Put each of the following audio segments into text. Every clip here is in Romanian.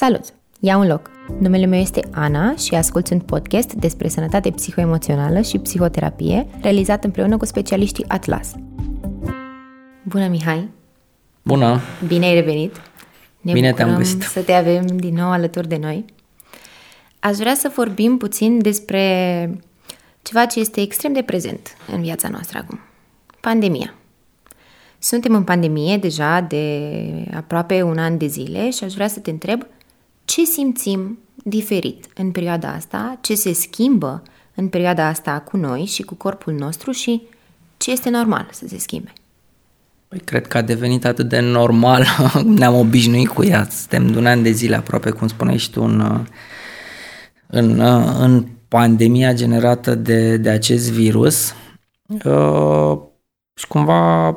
Salut! Ia un loc! Numele meu este Ana și ascult un podcast despre sănătate psihoemoțională și psihoterapie realizat împreună cu specialiștii Atlas. Bună, Mihai! Bună! Bine ai revenit! Ne Bine te-am găsit! să te avem din nou alături de noi. Aș vrea să vorbim puțin despre ceva ce este extrem de prezent în viața noastră acum. Pandemia. Suntem în pandemie deja de aproape un an de zile și aș vrea să te întreb ce simțim diferit în perioada asta, ce se schimbă în perioada asta cu noi și cu corpul nostru și ce este normal să se schimbe. Păi cred că a devenit atât de normal, ne-am obișnuit cu ea, suntem de un an de zile aproape, cum spuneai și tu, în, în, în pandemia generată de, de acest virus uh, și cumva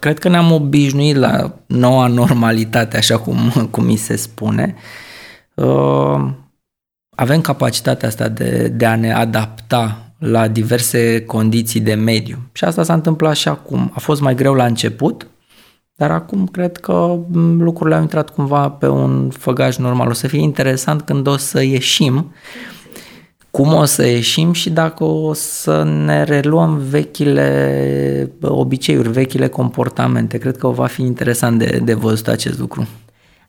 cred că ne-am obișnuit la noua normalitate, așa cum, cum mi se spune. Uh, avem capacitatea asta de, de a ne adapta la diverse condiții de mediu. Și asta s-a întâmplat și acum. A fost mai greu la început, dar acum cred că lucrurile au intrat cumva pe un făgaș normal. O să fie interesant când o să ieșim cum o să ieșim și dacă o să ne reluăm vechile obiceiuri, vechile comportamente. Cred că va fi interesant de, de văzut acest lucru.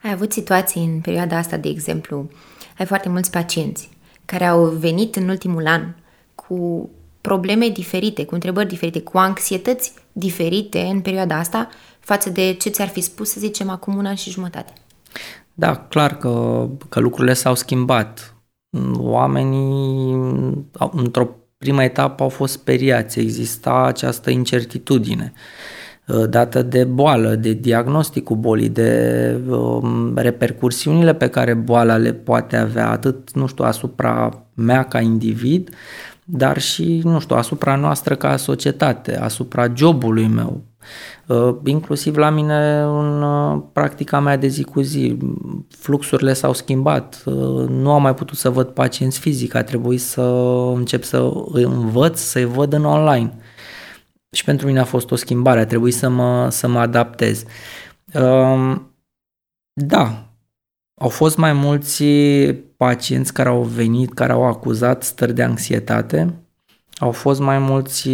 Ai avut situații în perioada asta, de exemplu, ai foarte mulți pacienți care au venit în ultimul an cu probleme diferite, cu întrebări diferite, cu anxietăți diferite în perioada asta față de ce ți-ar fi spus, să zicem, acum un an și jumătate. Da, clar că, că lucrurile s-au schimbat oamenii într-o primă etapă au fost speriați, exista această incertitudine uh, dată de boală, de diagnosticul bolii, de um, repercursiunile pe care boala le poate avea atât, nu știu, asupra mea ca individ, dar și, nu știu, asupra noastră ca societate, asupra jobului meu, Uh, inclusiv la mine în uh, practica mea de zi cu zi, fluxurile s-au schimbat, uh, nu am mai putut să văd pacienți fizic, a trebuit să încep să îi învăț, să-i văd în online. Și pentru mine a fost o schimbare, a trebuit să mă, să mă adaptez. Um, da, au fost mai mulți pacienți care au venit, care au acuzat stări de anxietate, au fost mai mulți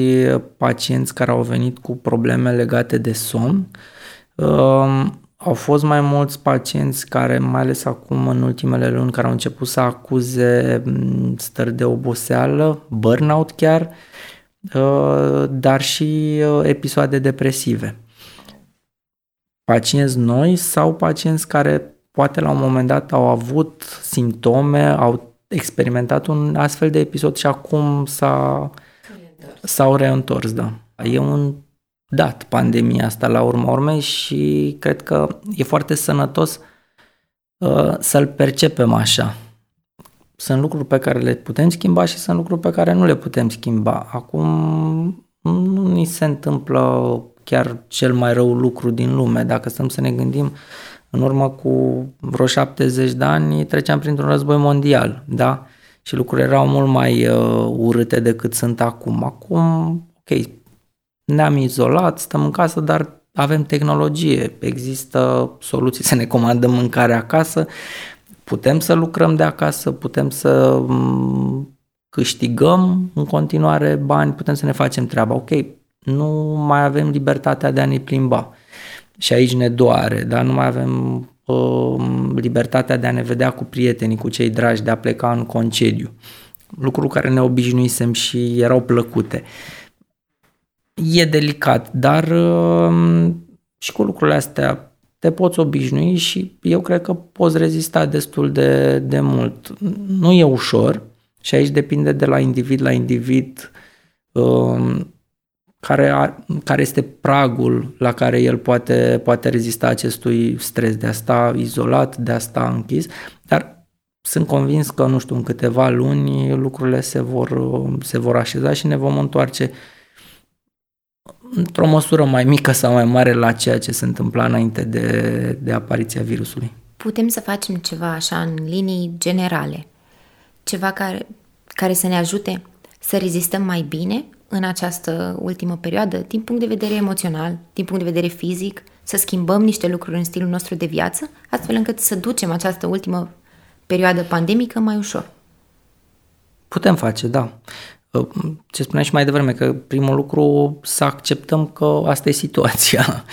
pacienți care au venit cu probleme legate de somn. Um, au fost mai mulți pacienți care, mai ales acum în ultimele luni, care au început să acuze mm, stări de oboseală, burnout chiar, uh, dar și uh, episoade depresive. Pacienți noi sau pacienți care poate la un moment dat au avut simptome, au experimentat un astfel de episod și acum s-a, s-au reîntors, da. E un dat pandemia asta la urma urmei și cred că e foarte sănătos uh, să-l percepem așa. Sunt lucruri pe care le putem schimba și sunt lucruri pe care nu le putem schimba. Acum nu ni se întâmplă chiar cel mai rău lucru din lume. Dacă stăm să ne gândim, în urmă cu vreo 70 de ani treceam printr-un război mondial, da? Și lucrurile erau mult mai uh, urâte decât sunt acum. Acum, ok, ne-am izolat, stăm în casă, dar avem tehnologie, există soluții să ne comandăm mâncare acasă, putem să lucrăm de acasă, putem să mm, câștigăm în continuare bani, putem să ne facem treaba. Ok, nu mai avem libertatea de a ne plimba și aici ne doare, dar nu mai avem uh, libertatea de a ne vedea cu prietenii, cu cei dragi, de a pleca în concediu. Lucruri care ne obișnuisem și erau plăcute. E delicat, dar uh, și cu lucrurile astea te poți obișnui și eu cred că poți rezista destul de, de mult. Nu e ușor și aici depinde de la individ la individ uh, care, a, care este pragul la care el poate, poate rezista acestui stres de a sta izolat, de a sta închis, dar sunt convins că, nu știu, în câteva luni lucrurile se vor, se vor așeza și ne vom întoarce într-o măsură mai mică sau mai mare la ceea ce se întâmpla înainte de, de apariția virusului. Putem să facem ceva așa în linii generale, ceva care, care să ne ajute să rezistăm mai bine în această ultimă perioadă, din punct de vedere emoțional, din punct de vedere fizic, să schimbăm niște lucruri în stilul nostru de viață, astfel încât să ducem această ultimă perioadă pandemică mai ușor. Putem face, da. Uh, ce spuneai și mai devreme, că primul lucru să acceptăm că asta e situația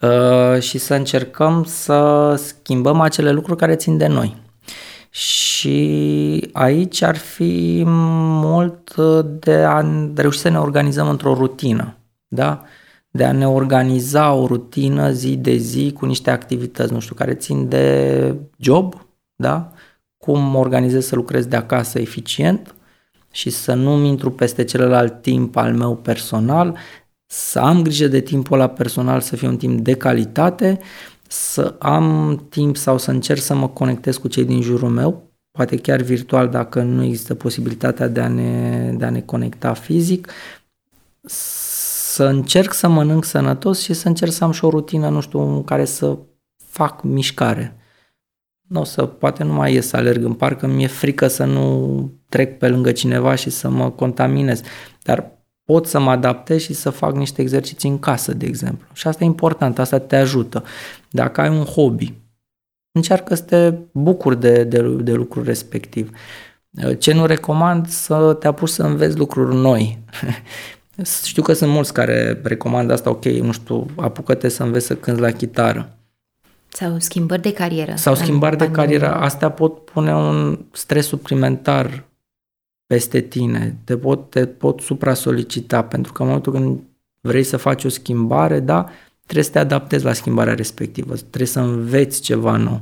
uh, și să încercăm să schimbăm acele lucruri care țin de noi. Și aici ar fi mult de a reuși să ne organizăm într-o rutină, da? De a ne organiza o rutină zi de zi cu niște activități, nu știu, care țin de job, da? Cum organizez să lucrez de acasă eficient și să nu-mi intru peste celălalt timp al meu personal, să am grijă de timpul ăla personal să fie un timp de calitate să am timp sau să încerc să mă conectez cu cei din jurul meu, poate chiar virtual dacă nu există posibilitatea de a ne, de a ne conecta fizic, să încerc să mănânc sănătos și să încerc să am și o rutină, nu știu, în care să fac mișcare. Nu o să, poate nu mai ies să alerg în parc, că mi-e frică să nu trec pe lângă cineva și să mă contaminez. Dar pot să mă adaptez și să fac niște exerciții în casă, de exemplu. Și asta e important, asta te ajută. Dacă ai un hobby, încearcă să te bucuri de, de, de lucrul respectiv. Ce nu recomand să te apuci să înveți lucruri noi. Știu că sunt mulți care recomandă asta, ok, nu știu, apucă-te să înveți să cânti la chitară. Sau schimbări de carieră. Sau schimbări de carieră. Astea pot pune un stres suplimentar peste tine, te pot, te pot supra-solicita, pentru că în momentul când vrei să faci o schimbare, da, trebuie să te adaptezi la schimbarea respectivă, trebuie să înveți ceva nou.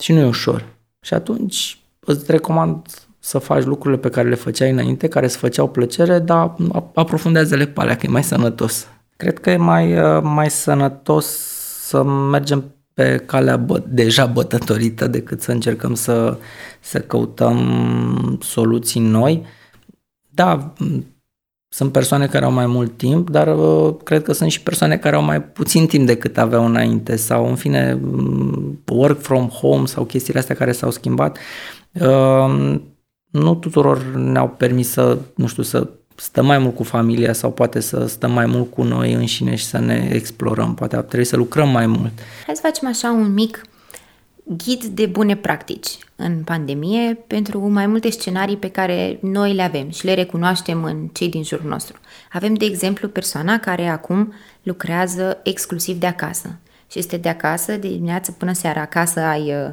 Și nu e ușor. Și atunci îți recomand să faci lucrurile pe care le făceai înainte, care îți făceau plăcere, dar aprofundează-le pe alea, că e mai sănătos. Cred că e mai, mai sănătos să mergem pe calea bă, deja bătătorită decât să încercăm să, să căutăm soluții noi. Da, sunt persoane care au mai mult timp, dar uh, cred că sunt și persoane care au mai puțin timp decât aveau înainte sau, în fine, work from home sau chestiile astea care s-au schimbat. Uh, nu tuturor ne-au permis să, nu știu, să stăm mai mult cu familia sau poate să stăm mai mult cu noi înșine și să ne explorăm. Poate trebuie să lucrăm mai mult. Hai să facem așa un mic ghid de bune practici în pandemie pentru mai multe scenarii pe care noi le avem și le recunoaștem în cei din jurul nostru. Avem, de exemplu, persoana care acum lucrează exclusiv de acasă și este de acasă de dimineață până seara. Acasă ai uh,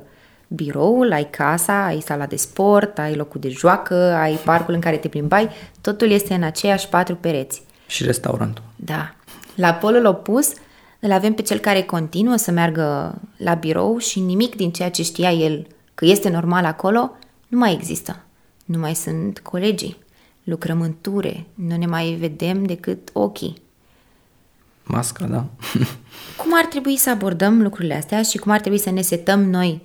biroul, ai casa, ai sala de sport, ai locul de joacă, ai parcul în care te plimbai, totul este în aceiași patru pereți. Și restaurantul. Da. La polul opus îl avem pe cel care continuă să meargă la birou și nimic din ceea ce știa el că este normal acolo nu mai există. Nu mai sunt colegii. Lucrăm în ture, nu ne mai vedem decât ochii. Masca, da. cum ar trebui să abordăm lucrurile astea și cum ar trebui să ne setăm noi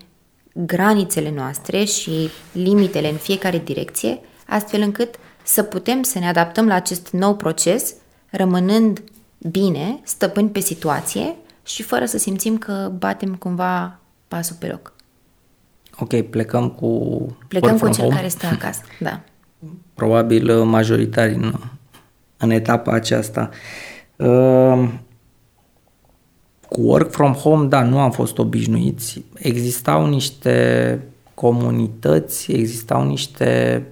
granițele noastre și limitele în fiecare direcție, astfel încât să putem să ne adaptăm la acest nou proces, rămânând bine, stăpâni pe situație și fără să simțim că batem cumva pasul pe loc. Ok, plecăm cu Plecăm cu cel home. care stă acasă, da. Probabil uh, majoritari în, în etapa aceasta. Uh, cu work from home, da, nu am fost obișnuiți. Existau niște comunități, existau niște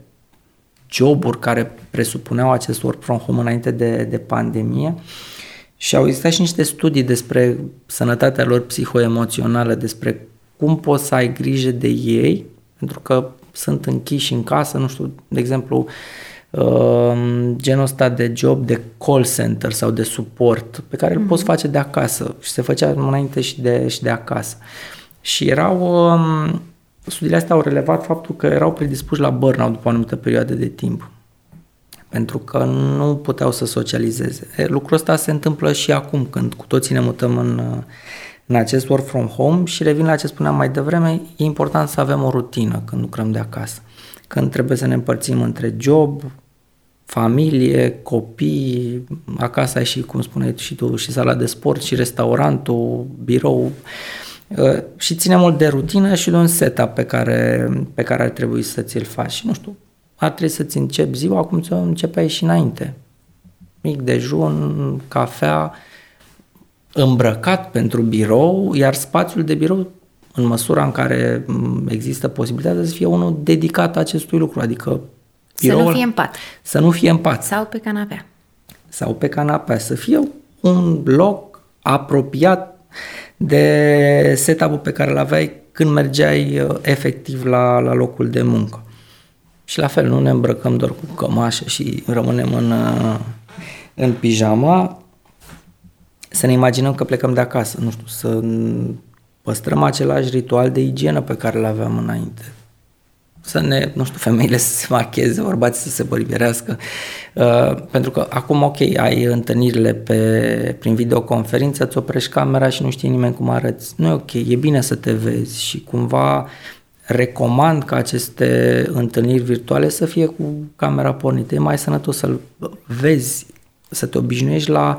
joburi care presupuneau acest work from home înainte de, de pandemie și au existat și niște studii despre sănătatea lor psihoemoțională, despre cum poți să ai grijă de ei, pentru că sunt închiși în casă, nu știu, de exemplu, uh, Ehm, genul ăsta de job de call center sau de suport pe care mm-hmm. îl poți mhm. face de acasă și se făcea înainte și de, și de acasă. Și erau, um, studiile astea au relevat faptul că erau predispuși la burnout după o anumită perioadă de timp pentru că nu puteau să socializeze. E, lucrul ăsta se întâmplă și acum când cu toții ne mutăm în, în acest work from home și revin la ce spuneam mai devreme, e important să avem o rutină când lucrăm de acasă. Când trebuie să ne împărțim între job, familie, copii, acasă ai și, cum spuneai și tu, și sala de sport, și restaurantul, birou uh, și ține mult de rutină și de un setup pe care, pe care ar trebui să ți-l faci. Și nu știu, ar trebui să-ți începi ziua cum ți-o începeai și înainte. Mic dejun, cafea, îmbrăcat pentru birou, iar spațiul de birou, în măsura în care există posibilitatea să fie unul dedicat acestui lucru, adică biroul, Să nu fie în pat. Să nu fie în pat. Sau pe canapea. Sau pe canapea. Să fie un loc apropiat de setup-ul pe care îl aveai când mergeai uh, efectiv la, la locul de muncă. Și la fel, nu ne îmbrăcăm doar cu cămașă și rămânem în, uh, în pijama, să ne imaginăm că plecăm de acasă, nu știu, să păstrăm același ritual de igienă pe care îl aveam înainte. Să ne, nu știu, femeile să se macheze, bărbații să se bărbirească. Uh, pentru că acum, ok, ai întâlnirile pe, prin videoconferință, îți oprești camera și nu știi nimeni cum arăți. Nu e ok, e bine să te vezi și cumva recomand ca aceste întâlniri virtuale să fie cu camera pornită. E mai sănătos să-l vezi, să te obișnuiești la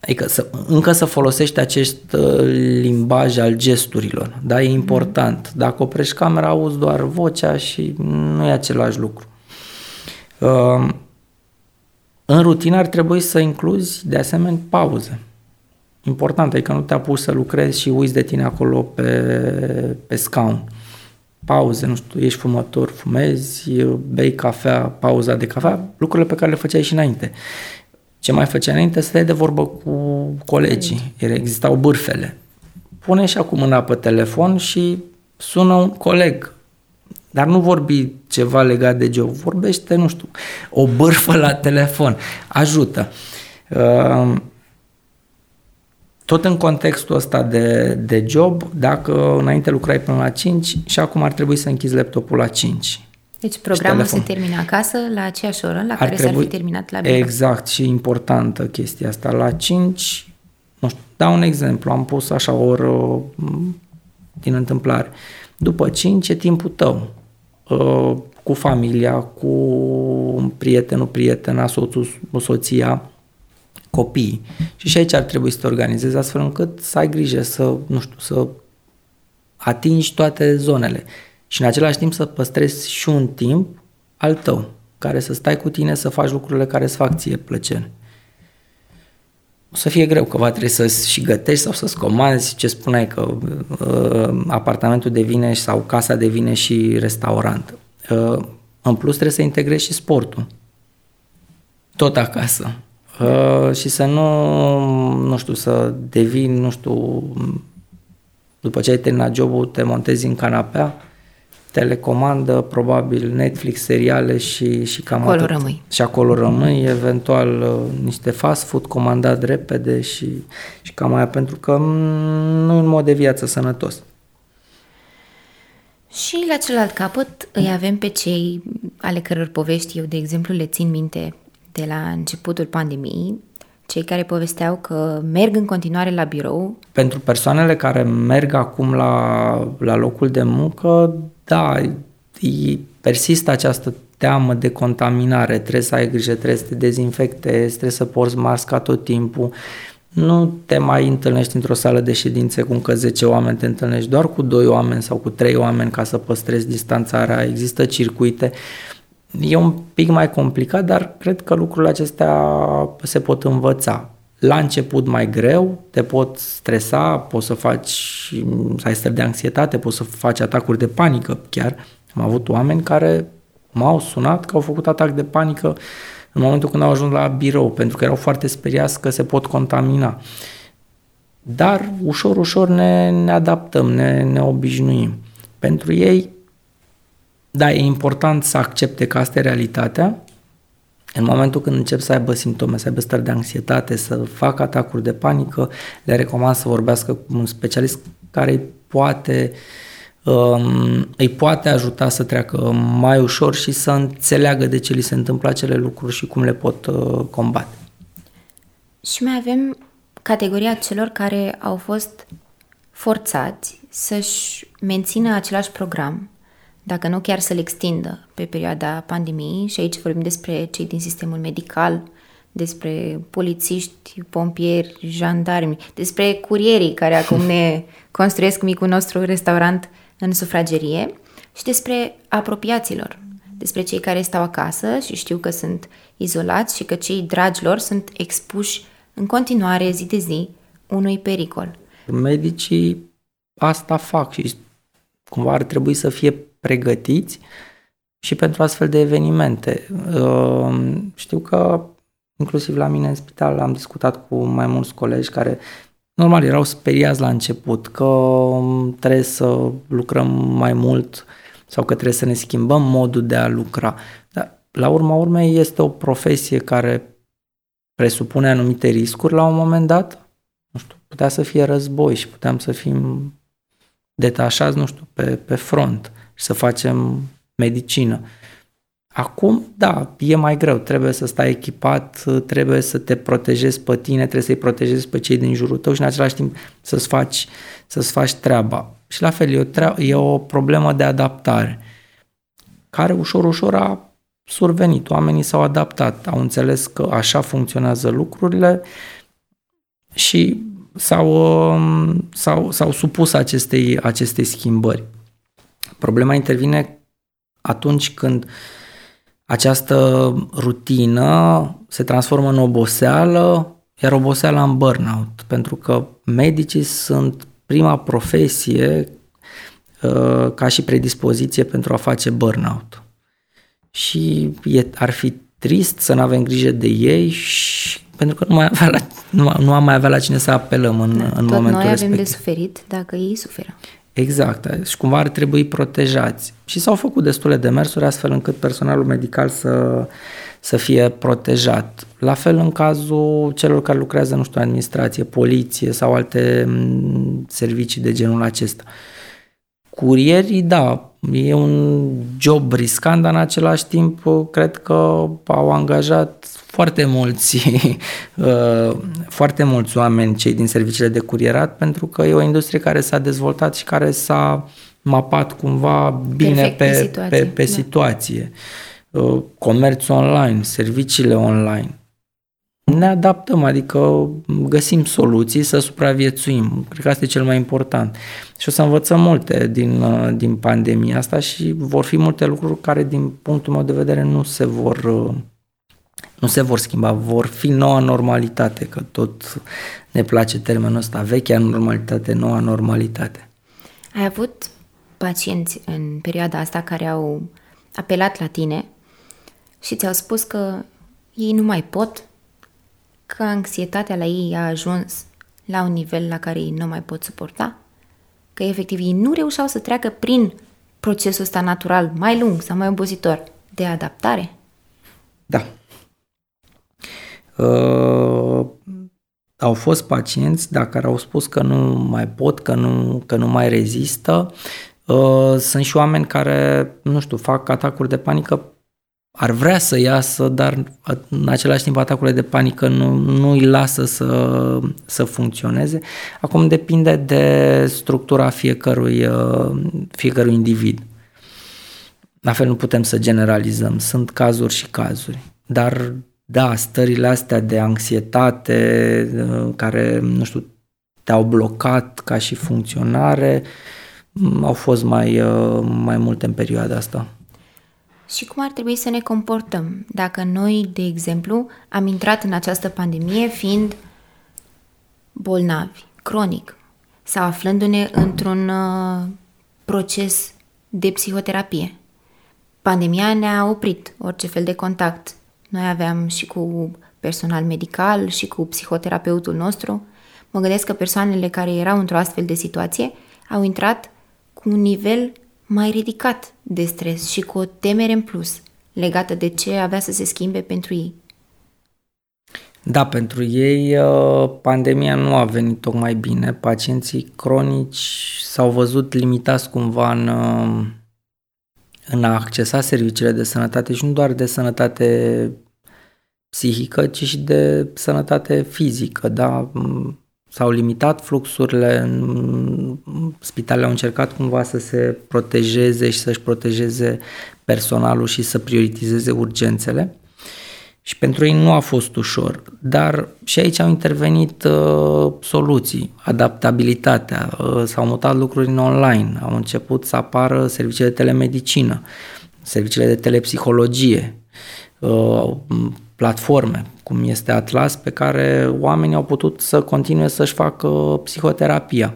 Adică să, încă să folosești acest uh, limbaj al gesturilor, da? E important. Dacă oprești camera, auzi doar vocea și nu e același lucru. Uh, în rutină ar trebui să incluzi, de asemenea, pauze. Important, adică nu te apuci să lucrezi și uiți de tine acolo pe, pe scaun. Pauze, nu știu, ești fumător, fumezi, bei cafea, pauza de cafea, lucrurile pe care le făceai și înainte. Ce mai făcea înainte? Să de vorbă cu colegii. Existau bârfele. Pune și acum mâna pe telefon și sună un coleg. Dar nu vorbi ceva legat de job. Vorbește, nu știu, o bârfă la telefon. Ajută. Uh, tot în contextul ăsta de, de job, dacă înainte lucrai până la 5 și acum ar trebui să închizi laptopul la 5 deci programul se termină acasă la aceeași oră la Ar care trebui, s-ar fi terminat la birou. Exact și importantă chestia asta. La 5, nu știu, dau un exemplu, am pus așa o oră din întâmplare. După 5 e timpul tău ă, cu familia, cu prietenul, prietena, soțul, soția, copii. Și și aici ar trebui să te organizezi astfel încât să ai grijă să, nu știu, să atingi toate zonele și în același timp să păstrezi și un timp al tău, care să stai cu tine să faci lucrurile care îți fac ție plăcere. O să fie greu că va trebui să și gătești sau să-ți comanzi ce spuneai că uh, apartamentul devine sau casa devine și restaurant. Uh, în plus trebuie să integrezi și sportul. Tot acasă. Uh, și să nu, nu știu, să devii, nu știu, după ce ai terminat jobul, te montezi în canapea telecomandă, probabil Netflix, seriale și, și cam acolo atât. rămâi. Și acolo rămâi, eventual uh, niște fast food comandat repede și, și cam aia, pentru că nu e un mod de viață sănătos. Și la celălalt capăt îi avem pe cei ale căror povești eu, de exemplu, le țin minte de la începutul pandemiei, cei care povesteau că merg în continuare la birou. Pentru persoanele care merg acum la, la locul de muncă, da, persistă această teamă de contaminare, trebuie să ai grijă, trebuie să te dezinfectezi, trebuie să porți masca tot timpul. Nu te mai întâlnești într-o sală de ședințe cu încă 10 oameni, te întâlnești doar cu 2 oameni sau cu 3 oameni ca să păstrezi distanțarea, există circuite. E un pic mai complicat, dar cred că lucrurile acestea se pot învăța. La început mai greu, te pot stresa, poți să faci, să ai stări de anxietate, poți să faci atacuri de panică chiar. Am avut oameni care m-au sunat că au făcut atac de panică în momentul când au ajuns la birou, pentru că erau foarte speriați că se pot contamina. Dar ușor, ușor ne, ne adaptăm, ne, ne obișnuim. Pentru ei, da, e important să accepte că asta e realitatea în momentul când încep să aibă simptome, să aibă stări de anxietate, să facă atacuri de panică, le recomand să vorbească cu un specialist care îi poate, um, îi poate ajuta să treacă mai ușor și să înțeleagă de ce li se întâmplă acele lucruri și cum le pot uh, combate. Și mai avem categoria celor care au fost forțați să-și mențină același program dacă nu chiar să-l extindă pe perioada pandemiei și aici vorbim despre cei din sistemul medical, despre polițiști, pompieri, jandarmi, despre curierii care acum ne construiesc micul nostru restaurant în sufragerie și despre apropiaților, despre cei care stau acasă și știu că sunt izolați și că cei dragi lor sunt expuși în continuare zi de zi unui pericol. Medicii asta fac și cumva ar trebui să fie pregătiți și pentru astfel de evenimente. Uh, știu că inclusiv la mine în spital am discutat cu mai mulți colegi care normal erau speriați la început că um, trebuie să lucrăm mai mult sau că trebuie să ne schimbăm modul de a lucra. Dar la urma urmei este o profesie care presupune anumite riscuri la un moment dat. Nu știu, putea să fie război și puteam să fim detașați, nu știu, pe, pe front și să facem medicină. Acum, da, e mai greu, trebuie să stai echipat, trebuie să te protejezi pe tine, trebuie să-i protejezi pe cei din jurul tău și în același timp să-ți faci, să-ți faci treaba. Și la fel, e o, treabă, e o problemă de adaptare, care ușor, ușor a survenit. Oamenii s-au adaptat, au înțeles că așa funcționează lucrurile și s-au, um, s-au, s-au supus acestei, acestei schimbări. Problema intervine atunci când această rutină se transformă în oboseală, iar oboseala în burnout, pentru că medicii sunt prima profesie uh, ca și predispoziție pentru a face burnout. Și e, ar fi trist să nu avem grijă de ei și pentru că nu, mai avea la, nu, nu am mai avea la cine să apelăm în, da, în tot momentul noi respectiv. avem de suferit dacă ei suferă. Exact, și cumva ar trebui protejați. Și s-au făcut destule demersuri astfel încât personalul medical să, să fie protejat. La fel în cazul celor care lucrează, nu știu, administrație, poliție sau alte servicii de genul acesta. Curierii, da, e un job riscant, dar în același timp cred că au angajat foarte mulți, uh, foarte mulți oameni cei din serviciile de curierat pentru că e o industrie care s-a dezvoltat și care s-a mapat cumva bine pe, situație. pe, pe da. situație. Uh, Comerț online, serviciile online. Ne adaptăm, adică găsim soluții să supraviețuim. Cred că asta e cel mai important. Și o să învățăm multe din, uh, din pandemia asta și vor fi multe lucruri care, din punctul meu de vedere, nu se vor nu se vor schimba, vor fi noua normalitate, că tot ne place termenul ăsta, vechea normalitate, noua normalitate. Ai avut pacienți în perioada asta care au apelat la tine și ți-au spus că ei nu mai pot, că anxietatea la ei a ajuns la un nivel la care ei nu mai pot suporta, că efectiv ei nu reușeau să treacă prin procesul ăsta natural mai lung sau mai obositor de adaptare? Da, Uh, au fost pacienți, dacă care au spus că nu mai pot, că nu, că nu mai rezistă. Uh, sunt și oameni care, nu știu, fac atacuri de panică, ar vrea să iasă, dar în același timp atacurile de panică nu, nu îi lasă să, să funcționeze. Acum depinde de structura fiecărui, uh, fiecărui individ. La fel nu putem să generalizăm, sunt cazuri și cazuri, dar da, stările astea de anxietate uh, care, nu știu, te-au blocat ca și funcționare, mm, au fost mai, uh, mai multe în perioada asta. Și cum ar trebui să ne comportăm dacă noi, de exemplu, am intrat în această pandemie fiind bolnavi, cronic, sau aflându-ne într-un uh, proces de psihoterapie. Pandemia ne-a oprit orice fel de contact noi aveam și cu personal medical și cu psihoterapeutul nostru. Mă gândesc că persoanele care erau într-o astfel de situație au intrat cu un nivel mai ridicat de stres și cu o temere în plus legată de ce avea să se schimbe pentru ei. Da, pentru ei uh, pandemia nu a venit tocmai bine. Pacienții cronici s-au văzut limitați cumva în, uh, în a accesa serviciile de sănătate și nu doar de sănătate psihică, ci și de sănătate fizică, da? S-au limitat fluxurile, spitalele au încercat cumva să se protejeze și să-și protejeze personalul și să prioritizeze urgențele. Și pentru ei nu a fost ușor, dar și aici au intervenit uh, soluții, adaptabilitatea, uh, s-au mutat lucruri în online, au început să apară serviciile de telemedicină, serviciile de telepsihologie, uh, platforme, cum este Atlas, pe care oamenii au putut să continue să-și facă psihoterapia.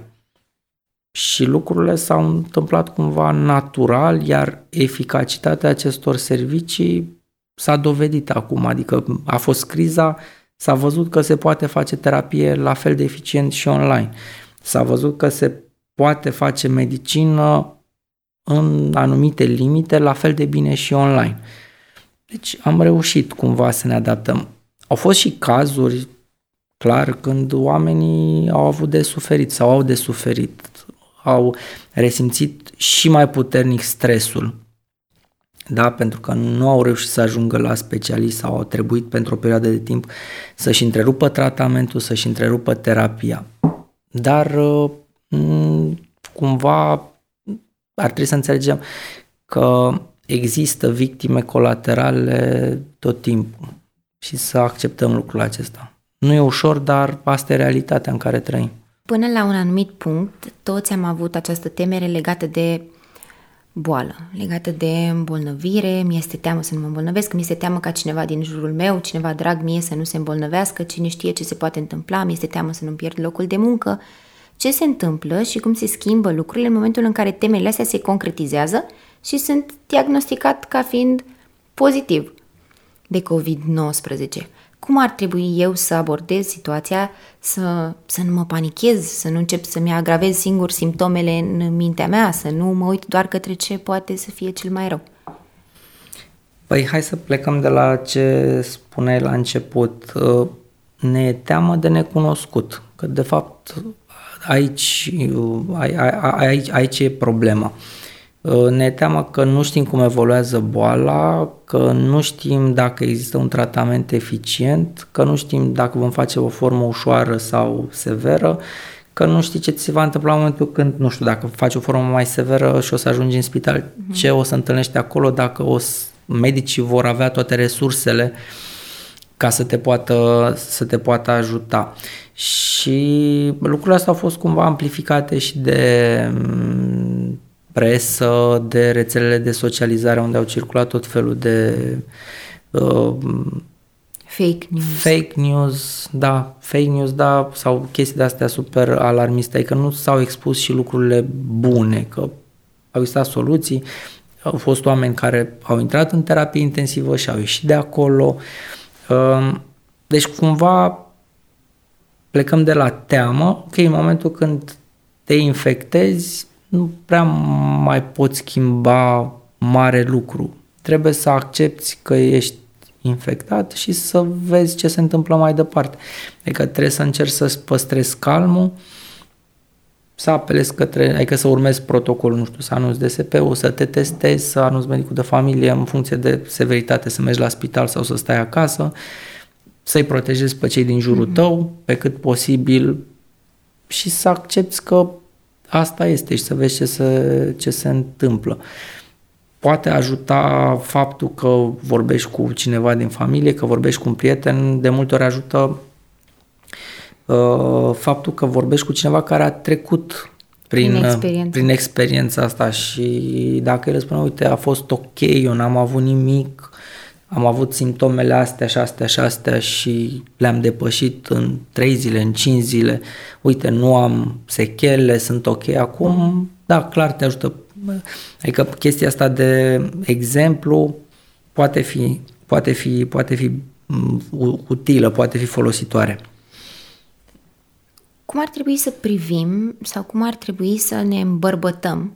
Și lucrurile s-au întâmplat cumva natural, iar eficacitatea acestor servicii s-a dovedit acum, adică a fost criza, s-a văzut că se poate face terapie la fel de eficient și online. S-a văzut că se poate face medicină în anumite limite la fel de bine și online. Deci am reușit cumva să ne adaptăm. Au fost și cazuri, clar, când oamenii au avut de suferit sau au de suferit, au resimțit și mai puternic stresul. Da, pentru că nu au reușit să ajungă la specialist sau au trebuit pentru o perioadă de timp să-și întrerupă tratamentul, să-și întrerupă terapia. Dar mm, cumva ar trebui să înțelegem că există victime colaterale tot timpul și să acceptăm lucrul acesta. Nu e ușor, dar asta e realitatea în care trăim. Până la un anumit punct, toți am avut această temere legată de boală, legată de îmbolnăvire, mi este teamă să nu mă îmbolnăvesc, mi este teamă ca cineva din jurul meu, cineva drag mie să nu se îmbolnăvească, cine știe ce se poate întâmpla, mi este teamă să nu-mi pierd locul de muncă. Ce se întâmplă și cum se schimbă lucrurile în momentul în care temerile astea se concretizează și sunt diagnosticat ca fiind pozitiv de COVID-19. Cum ar trebui eu să abordez situația, să, să nu mă panichez, să nu încep să-mi agravez singur simptomele în mintea mea, să nu mă uit doar către ce poate să fie cel mai rău? Păi hai să plecăm de la ce spuneai la început. Ne e teamă de necunoscut, că de fapt aici, aici, aici e problema. Uh, ne teamă că nu știm cum evoluează boala, că nu știm dacă există un tratament eficient, că nu știm dacă vom face o formă ușoară sau severă, că nu știi ce ți se va întâmpla în momentul când, nu știu, dacă faci o formă mai severă și o să ajungi în spital, uh-huh. ce o să întâlnești acolo, dacă o să, medicii vor avea toate resursele ca să te poată, să te poată ajuta. Și lucrurile astea au fost cumva amplificate și de presă, de rețelele de socializare unde au circulat tot felul de uh, fake news. Fake news, da, fake news, da, sau chestii de astea super alarmiste, că nu s-au expus și lucrurile bune, că au existat soluții, au fost oameni care au intrat în terapie intensivă și au ieșit de acolo. Uh, deci cumva plecăm de la teamă, că în momentul când te infectezi, nu prea mai poți schimba mare lucru. Trebuie să accepti că ești infectat și să vezi ce se întâmplă mai departe. Adică trebuie să încerci să păstrezi calmul, să apelezi către, adică să urmezi protocolul, nu știu, să anunți DSP-ul, să te testezi, să anunți medicul de familie în funcție de severitate, să mergi la spital sau să stai acasă, să-i protejezi pe cei din jurul mm-hmm. tău pe cât posibil și să accepti că asta este și să vezi ce se, ce se întâmplă. Poate ajuta faptul că vorbești cu cineva din familie, că vorbești cu un prieten, de multe ori ajută uh, faptul că vorbești cu cineva care a trecut prin, prin, experiență. prin experiența asta și dacă el spune, uite, a fost ok, eu n-am avut nimic, am avut simptomele astea și astea și astea și le-am depășit în 3 zile, în 5 zile. Uite, nu am sechele, sunt ok acum. Da, clar te ajută. Adică chestia asta de exemplu poate fi, poate fi, poate fi mm, utilă, poate fi folositoare. Cum ar trebui să privim sau cum ar trebui să ne îmbărbătăm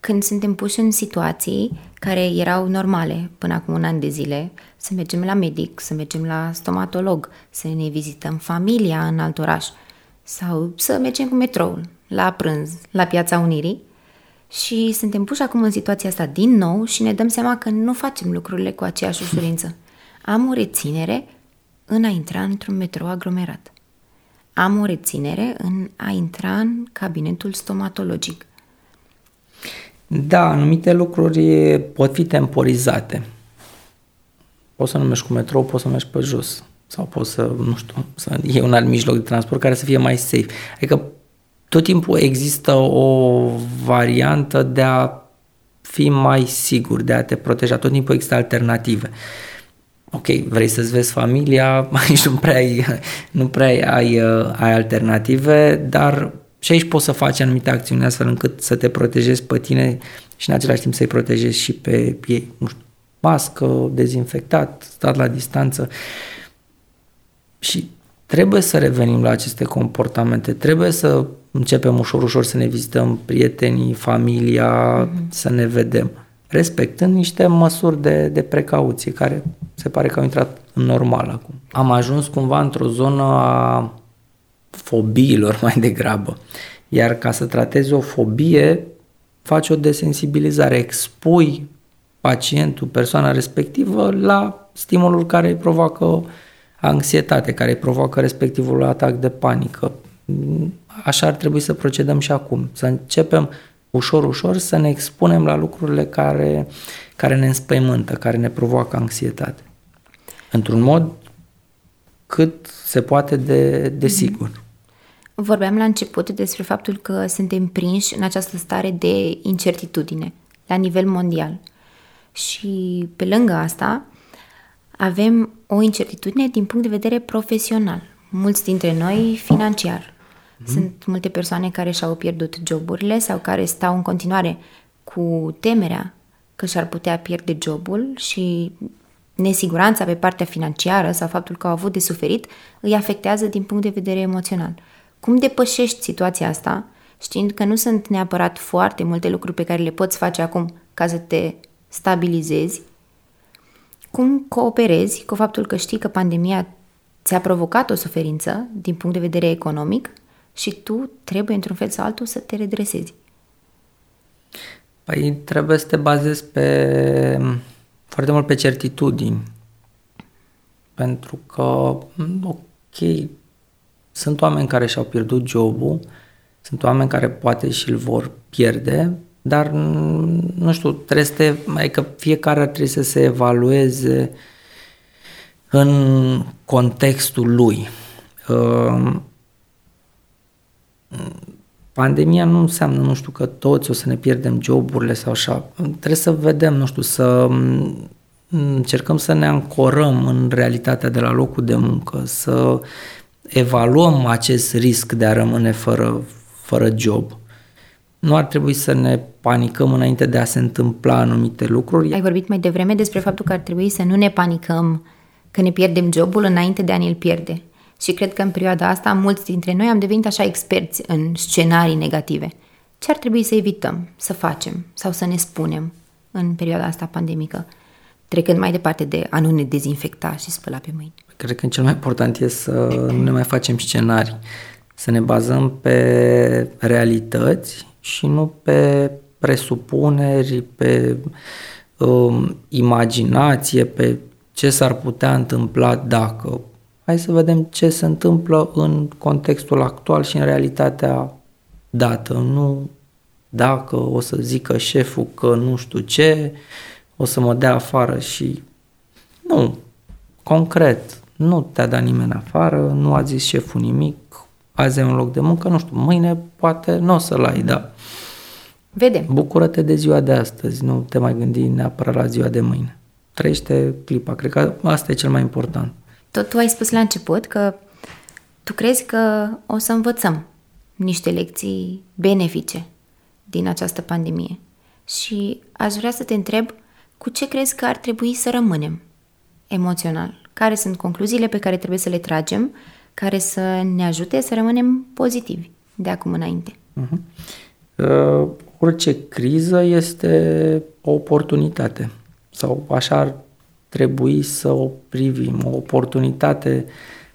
când suntem puși în situații care erau normale până acum un an de zile, să mergem la medic, să mergem la stomatolog, să ne vizităm familia în alt oraș sau să mergem cu metroul la prânz, la Piața Unirii și suntem puși acum în situația asta din nou și ne dăm seama că nu facem lucrurile cu aceeași ușurință. Am o reținere în a intra într-un metrou aglomerat. Am o reținere în a intra în cabinetul stomatologic. Da, anumite lucruri pot fi temporizate. Poți să nu mergi cu metrou, poți să mergi pe jos. Sau poți să, nu știu, să iei un alt mijloc de transport care să fie mai safe. Adică tot timpul există o variantă de a fi mai sigur, de a te proteja. Tot timpul există alternative. Ok, vrei să-ți vezi familia, aici nu prea ai, nu prea ai, uh, ai alternative, dar și aici poți să faci anumite acțiuni astfel încât să te protejezi pe tine și în același timp să-i protejezi și pe ei. Nu știu, mască, dezinfectat, stat la distanță. Și trebuie să revenim la aceste comportamente, trebuie să începem ușor, ușor să ne vizităm prietenii, familia, mm-hmm. să ne vedem, respectând niște măsuri de, de precauție care se pare că au intrat în normal acum. Am ajuns cumva într-o zonă a fobiilor mai degrabă. Iar ca să tratezi o fobie, faci o desensibilizare, expui pacientul, persoana respectivă la stimulul care îi provoacă anxietate, care îi provoacă respectivul atac de panică. Așa ar trebui să procedăm și acum, să începem ușor, ușor să ne expunem la lucrurile care, care ne înspăimântă, care ne provoacă anxietate. Într-un mod cât se poate de, de sigur. Vorbeam la început despre faptul că suntem prinși în această stare de incertitudine la nivel mondial. Și pe lângă asta, avem o incertitudine din punct de vedere profesional. Mulți dintre noi financiar. Mm-hmm. Sunt multe persoane care și-au pierdut joburile sau care stau în continuare cu temerea că și-ar putea pierde jobul și nesiguranța pe partea financiară sau faptul că au avut de suferit îi afectează din punct de vedere emoțional. Cum depășești situația asta, știind că nu sunt neapărat foarte multe lucruri pe care le poți face acum ca să te stabilizezi? Cum cooperezi cu faptul că știi că pandemia ți-a provocat o suferință din punct de vedere economic și tu trebuie într-un fel sau altul să te redresezi? Păi trebuie să te bazezi pe foarte mult pe certitudini. Pentru că, ok, sunt oameni care și-au pierdut jobul, sunt oameni care poate și îl vor pierde, dar nu știu, trebuie să te, adică fiecare ar trebui să se evalueze în contextul lui. Ehm, pandemia nu înseamnă, nu știu, că toți o să ne pierdem joburile sau așa. Trebuie să vedem, nu știu, să încercăm să ne ancorăm în realitatea de la locul de muncă, să evaluăm acest risc de a rămâne fără, fără job. Nu ar trebui să ne panicăm înainte de a se întâmpla anumite lucruri. Ai vorbit mai devreme despre faptul că ar trebui să nu ne panicăm că ne pierdem jobul înainte de a ne-l pierde. Și cred că în perioada asta mulți dintre noi am devenit așa experți în scenarii negative. Ce ar trebui să evităm, să facem sau să ne spunem în perioada asta pandemică, trecând mai departe de a nu ne dezinfecta și spăla pe mâini? Cred că cel mai important e să nu ne mai facem scenarii, să ne bazăm pe realități și nu pe presupuneri, pe um, imaginație, pe ce s-ar putea întâmpla dacă. Hai să vedem ce se întâmplă în contextul actual și în realitatea dată, nu dacă o să zică șeful că nu știu ce, o să mă dea afară și nu, concret, nu te-a dat nimeni afară, nu a zis șeful nimic, azi ai un loc de muncă, nu știu, mâine poate nu o să-l ai, da. Vedem. Bucură-te de ziua de astăzi, nu te mai gândi neapărat la ziua de mâine. Trăiește clipa, cred că asta e cel mai important. Tot tu ai spus la început că tu crezi că o să învățăm niște lecții benefice din această pandemie. Și aș vrea să te întreb cu ce crezi că ar trebui să rămânem emoțional? Care sunt concluziile pe care trebuie să le tragem, care să ne ajute să rămânem pozitivi de acum înainte? Uh-huh. Uh, orice criză este o oportunitate sau așa ar trebui să o privim, o oportunitate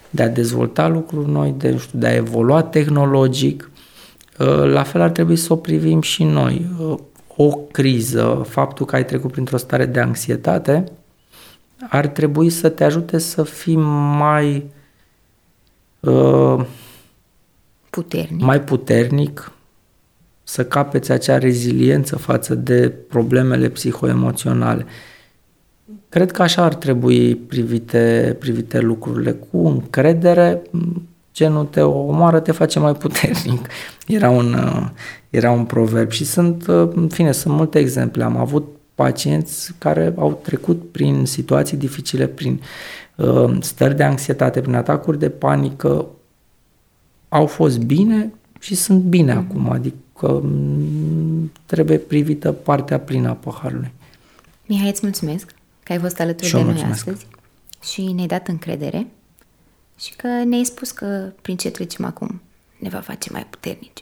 de a dezvolta lucruri noi, de, știu, de a evolua tehnologic. Uh, la fel ar trebui să o privim și noi. Uh, o criză, faptul că ai trecut printr-o stare de anxietate, ar trebui să te ajute să fii mai uh, puternic. mai puternic, să capeți acea reziliență față de problemele psihoemoționale. Cred că așa ar trebui privite, privite lucrurile, cu încredere, ce nu te omoară te face mai puternic. Era un, uh, era un proverb și sunt, uh, în fine, sunt multe exemple. Am avut pacienți care au trecut prin situații dificile, prin uh, stări de anxietate, prin atacuri de panică, au fost bine și sunt bine mm. acum, adică mm, trebuie privită partea plină a paharului. Mihai, îți mulțumesc că ai fost alături Și de eu noi mulțumesc. astăzi și ne-ai dat încredere și că ne-ai spus că prin ce trecem acum ne va face mai puternici.